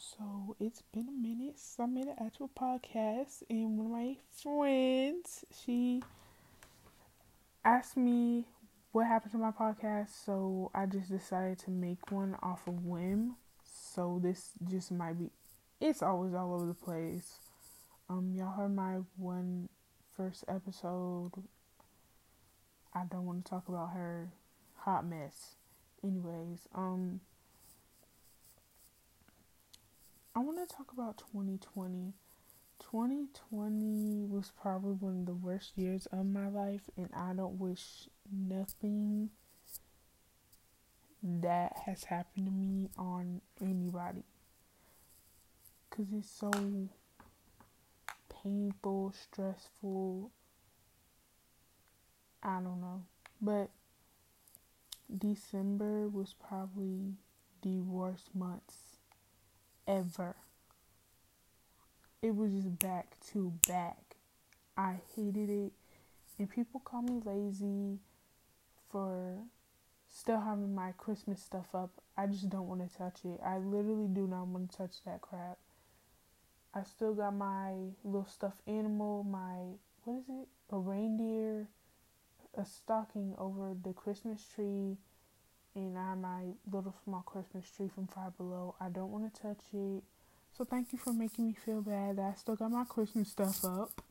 So it's been a minute since I made an actual podcast, and one of my friends she asked me what happened to my podcast, so I just decided to make one off of whim. So this just might be, it's always all over the place. Um, y'all heard my one first episode. I don't want to talk about her hot mess. Anyways, um I want to talk about 2020. 2020 was probably one of the worst years of my life, and I don't wish nothing that has happened to me on anybody. Because it's so painful, stressful. I don't know. But December was probably the worst months ever. It was just back to back. I hated it. And people call me lazy for still having my Christmas stuff up. I just don't want to touch it. I literally do not want to touch that crap. I still got my little stuffed animal, my, what is it? A reindeer, a stocking over the Christmas tree and I have my little small Christmas tree from Five Below. I don't want to touch it. So thank you for making me feel bad that I still got my Christmas stuff up.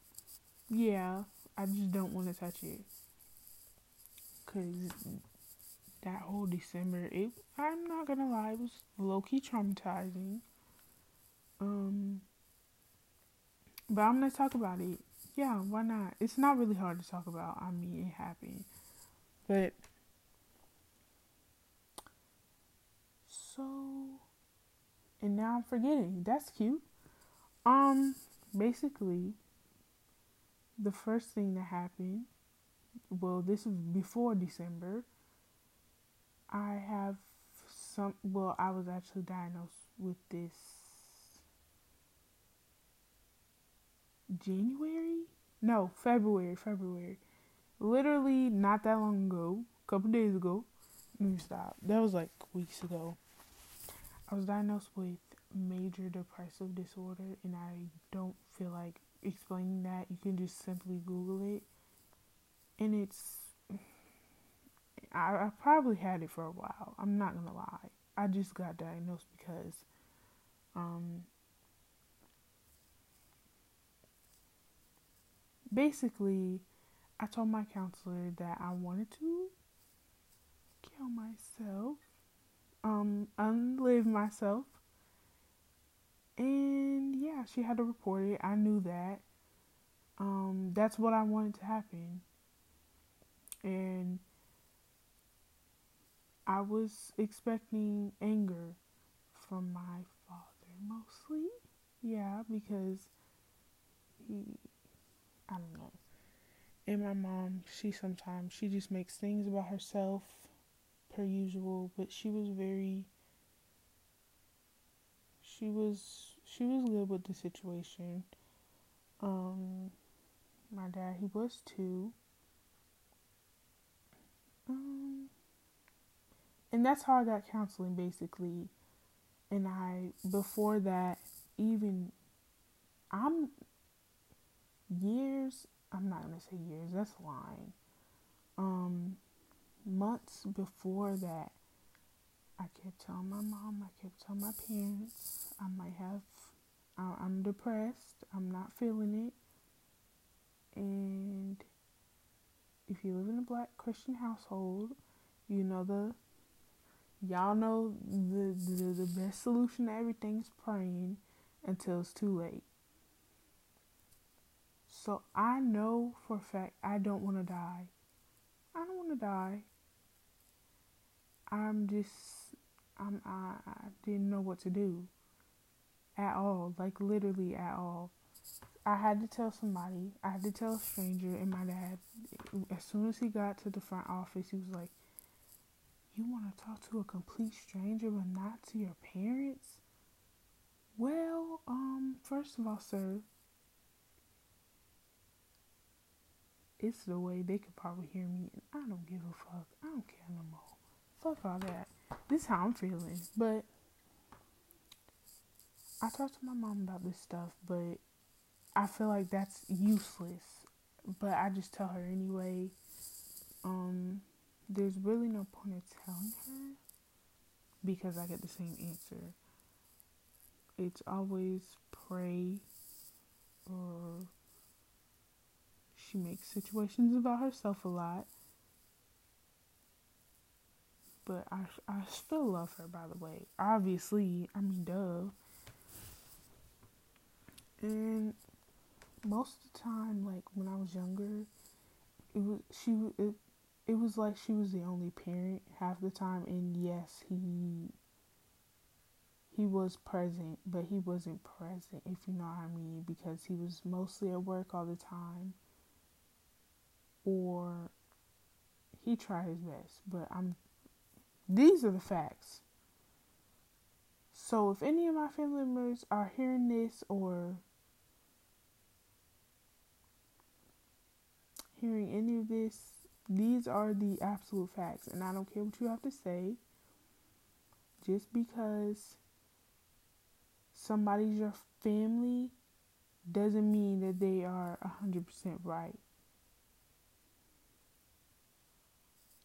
Yeah, I just don't want to touch it. Cause that whole December, it I'm not gonna lie, it was low key traumatizing. Um, but I'm gonna talk about it. Yeah, why not? It's not really hard to talk about. I mean, it happened, but so and now I'm forgetting. That's cute. Um basically the first thing that happened well this was before December I have some well I was actually diagnosed with this January? No, February, February. Literally not that long ago, a couple days ago. Let me stop. That was like weeks ago. I was diagnosed with major depressive disorder, and I don't feel like explaining that. You can just simply Google it, and it's. I, I probably had it for a while. I'm not gonna lie. I just got diagnosed because, um, basically, I told my counselor that I wanted to kill myself um, unlive myself. And yeah, she had to report it. I knew that. Um, that's what I wanted to happen. And I was expecting anger from my father mostly. Yeah, because he, I don't know. And my mom, she sometimes, she just makes things about herself per usual, but she was very she was she was good with the situation. Um my dad he was too. Um and that's how I got counseling basically. And I before that even I'm years I'm not gonna say years, that's lying. Um months before that, I kept telling my mom, I kept telling my parents, I might have, I'm depressed, I'm not feeling it. And if you live in a black Christian household, you know the, y'all know the, the, the best solution to everything is praying until it's too late. So I know for a fact I don't want to die. I don't want to die. I'm just I'm I, I didn't know what to do at all, like literally at all. I had to tell somebody. I had to tell a stranger, and my dad, as soon as he got to the front office, he was like, "You want to talk to a complete stranger, but not to your parents?" Well, um, first of all, sir, it's the way they could probably hear me, and I don't give a fuck. I don't care no more fuck all that. This is how I'm feeling. But I talk to my mom about this stuff, but I feel like that's useless. But I just tell her anyway. Um, there's really no point in telling her because I get the same answer. It's always pray or she makes situations about herself a lot. But I, I still love her, by the way. Obviously, I mean, duh. And most of the time, like when I was younger, it was she. It, it was like she was the only parent half the time, and yes, he he was present, but he wasn't present, if you know what I mean, because he was mostly at work all the time, or he tried his best. But I'm these are the facts. So if any of my family members are hearing this or hearing any of this, these are the absolute facts. And I don't care what you have to say. Just because somebody's your family doesn't mean that they are 100% right.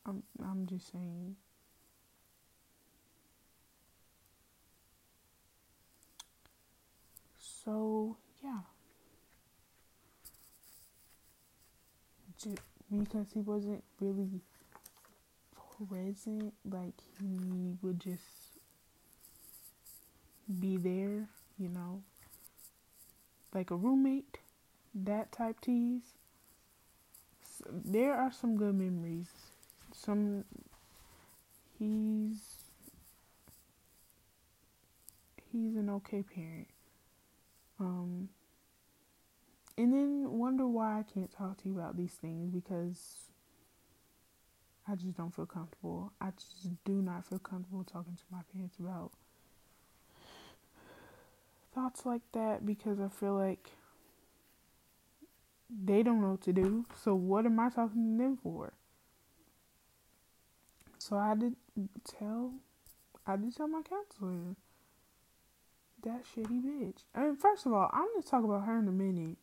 I'm I'm just saying So, yeah. because he wasn't really present, like he would just be there, you know, like a roommate, that type tease. So there are some good memories. Some he's he's an okay parent. Um, and then wonder why I can't talk to you about these things because I just don't feel comfortable. I just do not feel comfortable talking to my parents about thoughts like that because I feel like they don't know what to do. So what am I talking to them for? So I did tell I did tell my counselor that shitty bitch. I mean, first of all, I'm gonna talk about her in a minute.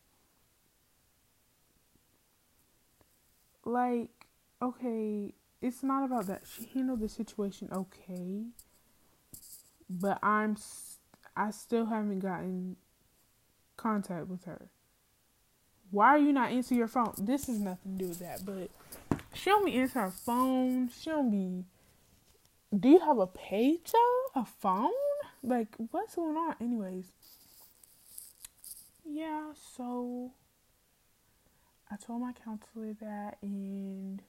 Like, okay, it's not about that. She handled the situation okay, but I'm, I still haven't gotten contact with her. Why are you not answering your phone? This has nothing to do with that, but she don't be answering her phone. She don't be. Do you have a page though? A phone? Like, what's going on? Anyways, yeah, so I told my counselor that, and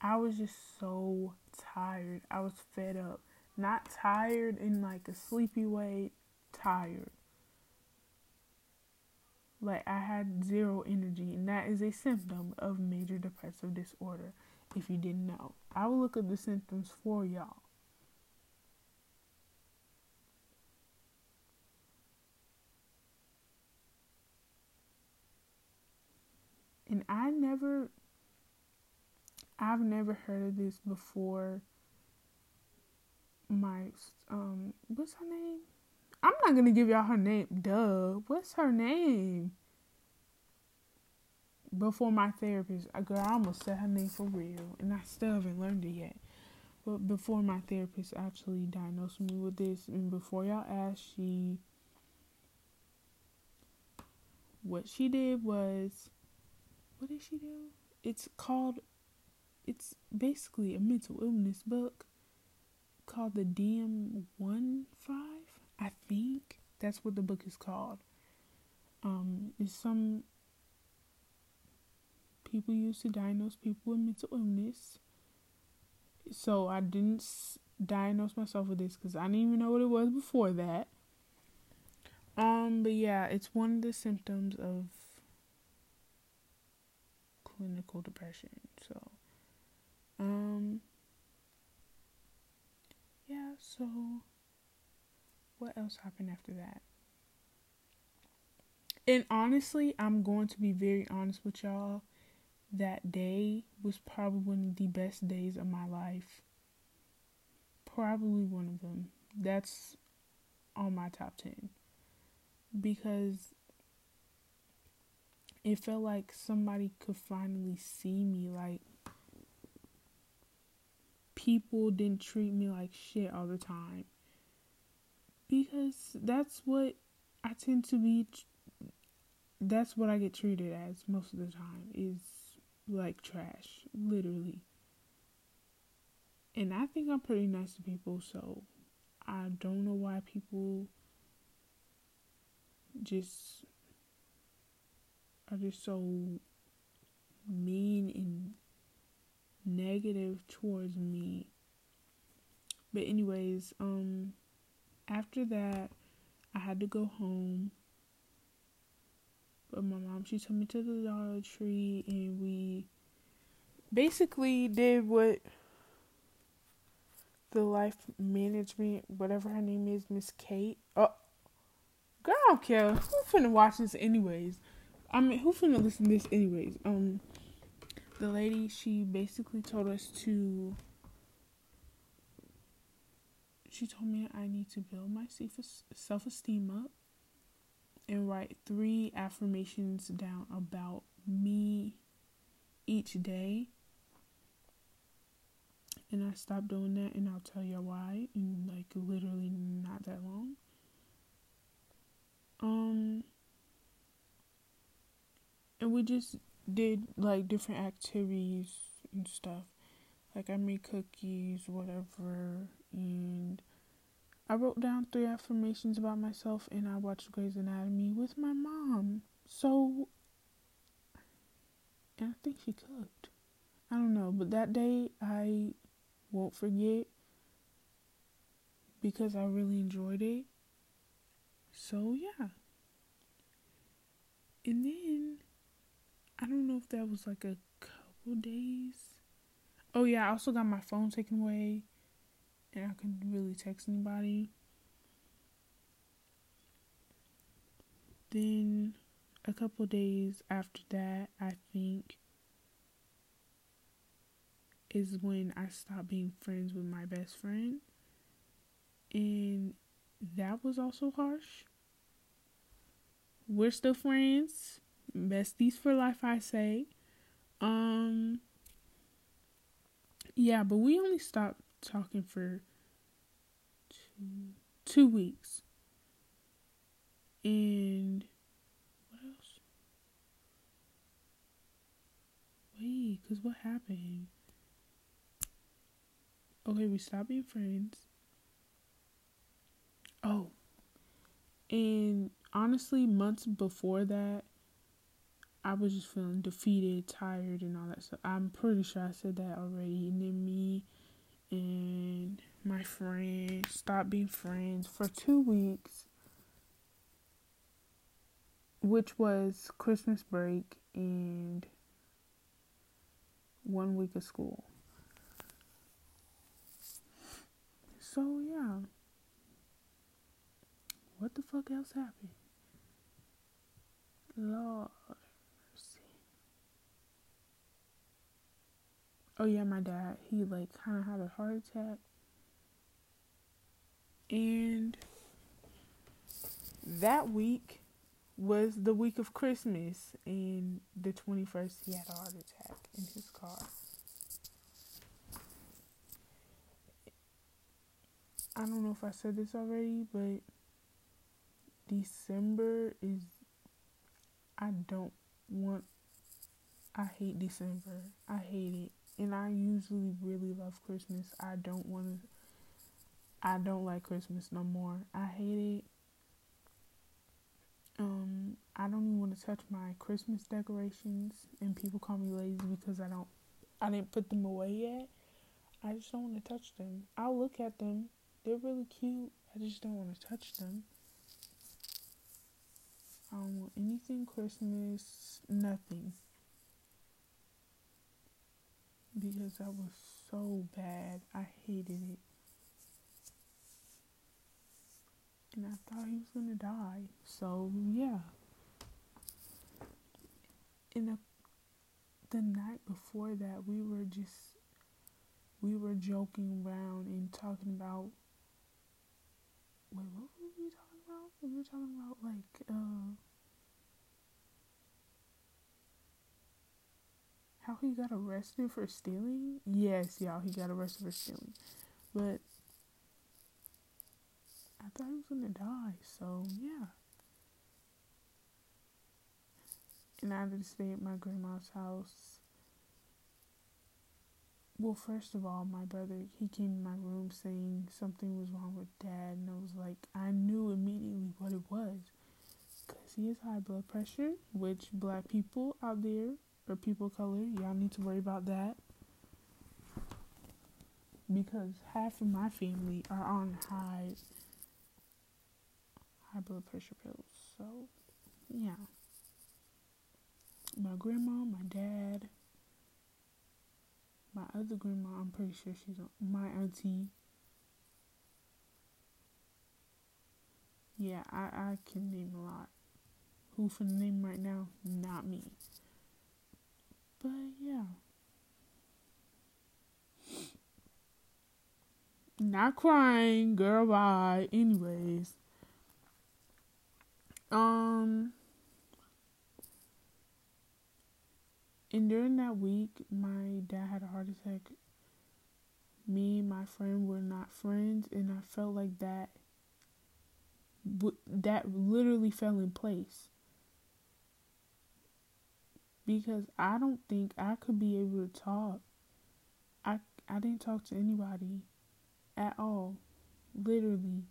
I was just so tired. I was fed up. Not tired in like a sleepy way, tired. Like I had zero energy, and that is a symptom of major depressive disorder if you didn't know. I will look at the symptoms for y'all. And I never, I've never heard of this before. My, um, what's her name? I'm not gonna give y'all her name. Duh. What's her name? Before my therapist, girl, I almost said her name for real, and I still haven't learned it yet. But before my therapist actually diagnosed me with this, and before y'all ask, she, what she did was, what did she do? It's called, it's basically a mental illness book called the DM One Five. I think that's what the book is called. Um, it's some people use to diagnose people with mental illness. So I didn't diagnose myself with this because I didn't even know what it was before that. Um, but yeah, it's one of the symptoms of clinical depression. So, um, yeah, so what else happened after that? And honestly, I'm going to be very honest with y'all that day was probably one of the best days of my life. probably one of them. That's on my top 10 because it felt like somebody could finally see me like people didn't treat me like shit all the time because that's what I tend to be that's what I get treated as most of the time is like trash literally and I think I'm pretty nice to people so I don't know why people just are just so mean and negative towards me. But anyways, um after that I had to go home. But my mom she took me to the Dollar Tree and we basically did what the life management, whatever her name is, Miss Kate. Oh, girl, I don't care. Who finna watch this anyways? I mean, who finna listen to this anyways? Um, the lady, she basically told us to. She told me I need to build my self esteem up and write three affirmations down about me each day and I stopped doing that, and I'll tell you why in like literally not that long. Um, and we just did like different activities and stuff. Like I made cookies, whatever, and I wrote down three affirmations about myself, and I watched Grey's Anatomy with my mom. So, and I think she cooked. I don't know, but that day I won't forget because I really enjoyed it. So, yeah. And then, I don't know if that was like a couple days. Oh, yeah, I also got my phone taken away and I couldn't really text anybody. Then, a couple days after that, I think is when I stopped being friends with my best friend. And that was also harsh. We're still friends. Besties for life, I say. Um yeah, but we only stopped talking for two two weeks. And what else? Wait, cause what happened? Okay, we stopped being friends. Oh. And honestly, months before that, I was just feeling defeated, tired, and all that stuff. I'm pretty sure I said that already. And then me and my friend stopped being friends for two weeks, which was Christmas break and one week of school. So yeah. What the fuck else happened? Lord Oh yeah, my dad, he like kinda had a heart attack. And that week was the week of Christmas and the 21st he had a heart attack in his car. I don't know if I said this already, but December is I don't want I hate December. I hate it. And I usually really love Christmas. I don't want to I don't like Christmas no more. I hate it. Um I don't even want to touch my Christmas decorations and people call me lazy because I don't I didn't put them away yet. I just don't want to touch them. I'll look at them they're really cute. I just don't want to touch them. I don't want anything Christmas, nothing. Because that was so bad. I hated it. And I thought he was going to die. So, yeah. In the, the night before that, we were just we were joking around and talking about. Wait, what were we talking about? We were talking about like uh how he got arrested for stealing. Yes, y'all, he got arrested for stealing, but I thought he was gonna die. So yeah. And I had to stay at my grandma's house well, first of all, my brother, he came to my room saying something was wrong with dad, and I was like, I knew immediately what it was. Because he has high blood pressure, which black people out there, or people of color, y'all need to worry about that. Because half of my family are on high high blood pressure pills. So, yeah. My grandma, my dad, my other grandma, I'm pretty sure she's on, my auntie. Yeah, I, I can name a lot. Who for the name right now? Not me. But yeah. Not crying, girl bye. Anyways. Um And during that week, my dad had a heart attack. Me and my friend were not friends, and I felt like that. That literally fell in place because I don't think I could be able to talk. I I didn't talk to anybody at all, literally.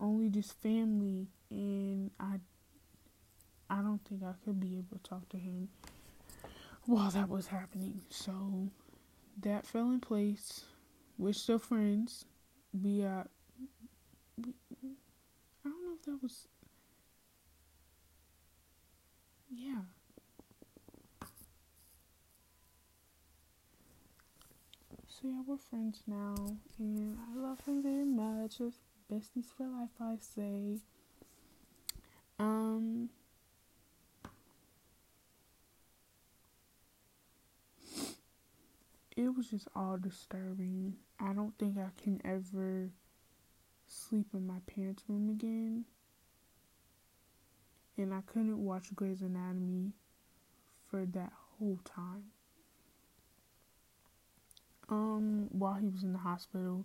Only just family, and I I don't think I could be able to talk to him while that was happening. So that fell in place. We're still friends. We are. We, I don't know if that was. Yeah. So yeah, we're friends now, and I love him very much. besties for life, I say. Um. it was just all disturbing. I don't think I can ever sleep in my parents' room again. And I couldn't watch Grey's Anatomy for that whole time. Um, while he was in the hospital.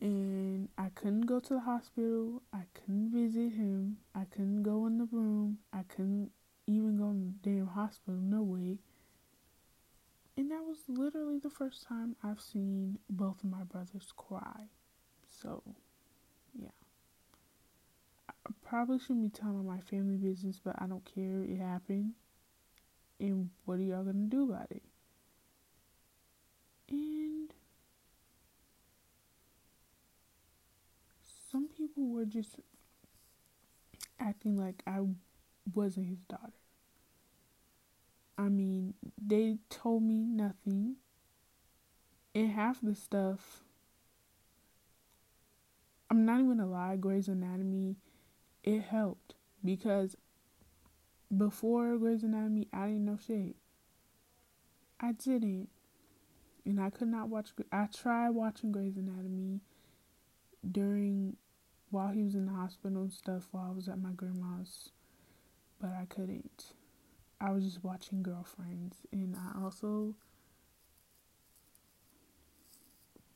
And I couldn't go to the hospital. I couldn't visit him. I couldn't go in the room. I couldn't even go in the damn hospital. No way. And that was literally the first time I've seen both of my brothers cry. So, yeah. I probably shouldn't be telling my family business, but I don't care. It happened. And what are y'all to do about it? And some people were just acting like I wasn't his daughter. I mean, they told me nothing. And half the stuff, I'm not even gonna lie, Grey's Anatomy, it helped because before Grey's Anatomy, I didn't know shit. I didn't. And I could not watch, I tried watching Grey's Anatomy during, while he was in the hospital and stuff, while I was at my grandma's, but I couldn't. I was just watching Girlfriends, and I also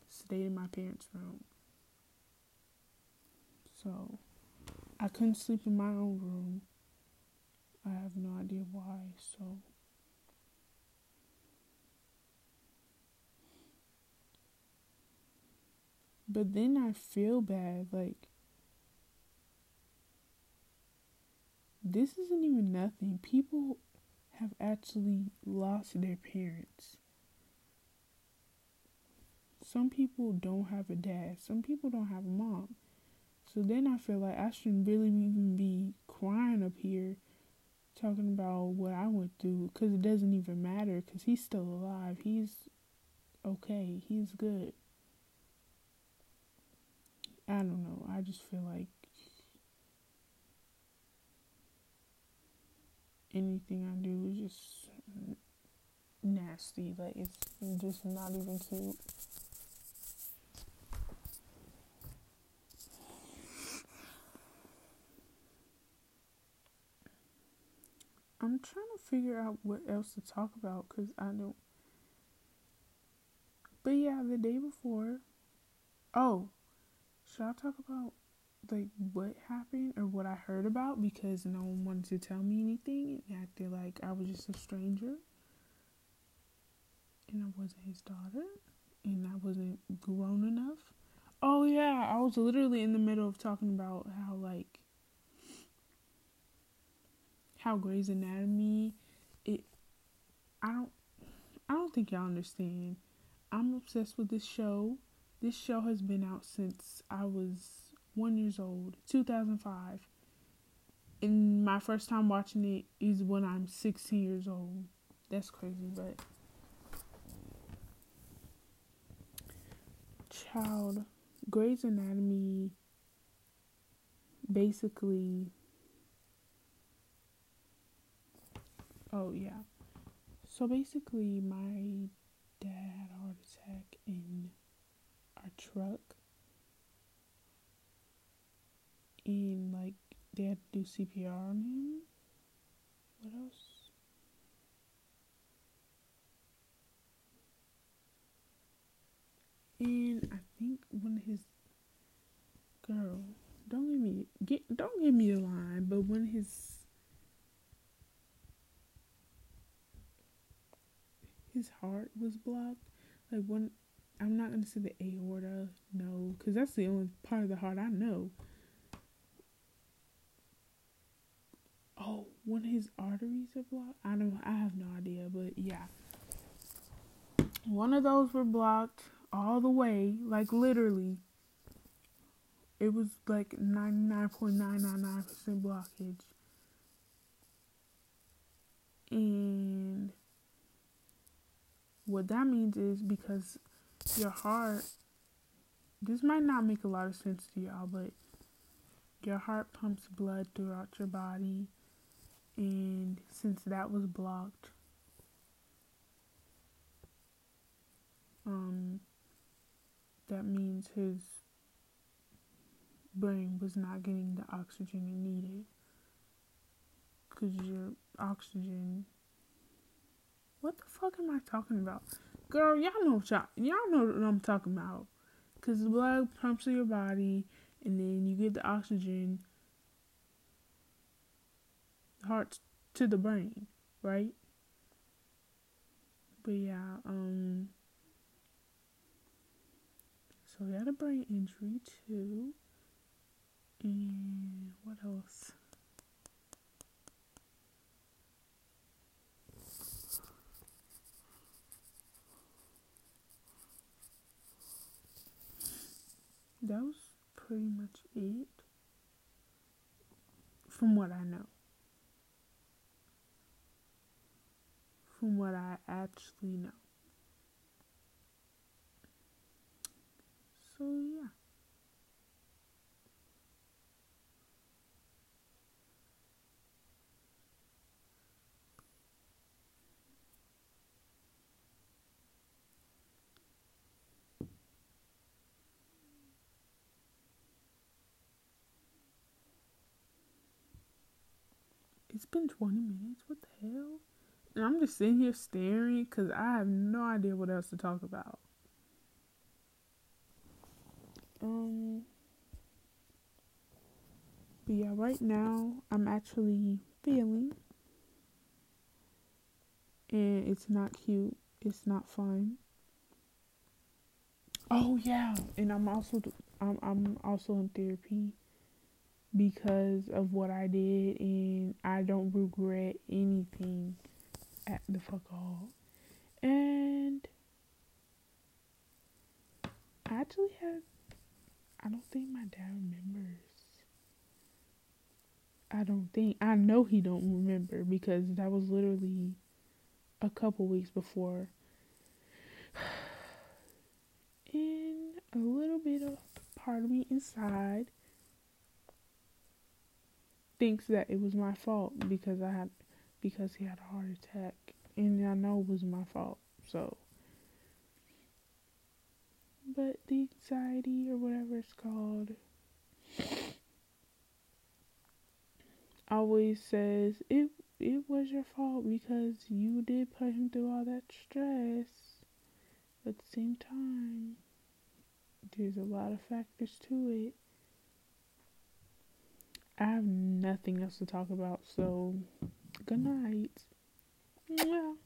stayed in my parents' room. So I couldn't sleep in my own room. I have no idea why. So But then I feel bad like this isn't even nothing. People have actually lost their parents. Some people don't have a dad. Some people don't have a mom. So then I feel like I shouldn't really even be crying up here talking about what I went through because it doesn't even matter because he's still alive. He's okay. He's good. I don't know. I just feel like anything I do is just nasty. Like it's just not even cute. I'm trying to figure out what else to talk about because I don't. But yeah, the day before. Oh, should I talk about like what happened or what I heard about because no one wanted to tell me anything and acted like I was just a stranger and I wasn't his daughter and I wasn't grown enough. Oh yeah, I was literally in the middle of talking about how like how Grey's Anatomy it I don't I don't think y'all understand. I'm obsessed with this show. This show has been out since I was one years old, 2005. And my first time watching it is when I'm 16 years old. That's crazy, but child, Grey's Anatomy basically. Oh yeah, so basically, my dad had a heart attack in our truck and like they had to do CPR on him. What else? And I think one of his girl, don't give me get don't give me a line, but when his his heart was blocked, like when I'm not gonna say the aorta, no, because that's the only part of the heart I know. Oh, one of his arteries are blocked. I don't. I have no idea, but yeah, one of those were blocked all the way, like literally. It was like ninety nine point nine nine nine percent blockage, and what that means is because your heart. This might not make a lot of sense to y'all, but your heart pumps blood throughout your body. And since that was blocked um that means his brain was not getting the oxygen it needed. Because your oxygen what the fuck am i talking about girl y'all know what y'all, y'all know what i'm talking about because the blood pumps through your body and then you get the oxygen heart to the brain, right? But yeah, um so he had a brain injury too. And what else? That was pretty much it from what I know. from what I actually know. So, yeah. It's been 20 minutes. What the hell? And I'm just sitting here staring because I have no idea what else to talk about. Um, but yeah, right now I'm actually feeling, and it's not cute. It's not fun. Oh yeah, and I'm also I'm I'm also in therapy because of what I did, and I don't regret anything at the fuck all. And I actually had I don't think my dad remembers. I don't think I know he don't remember because that was literally a couple weeks before. And a little bit of part of me inside thinks that it was my fault because I had because he had a heart attack and I know it was my fault. So, but the anxiety or whatever it's called always says it it was your fault because you did put him through all that stress. But At the same time, there's a lot of factors to it. I have nothing else to talk about, so good night. Mwah.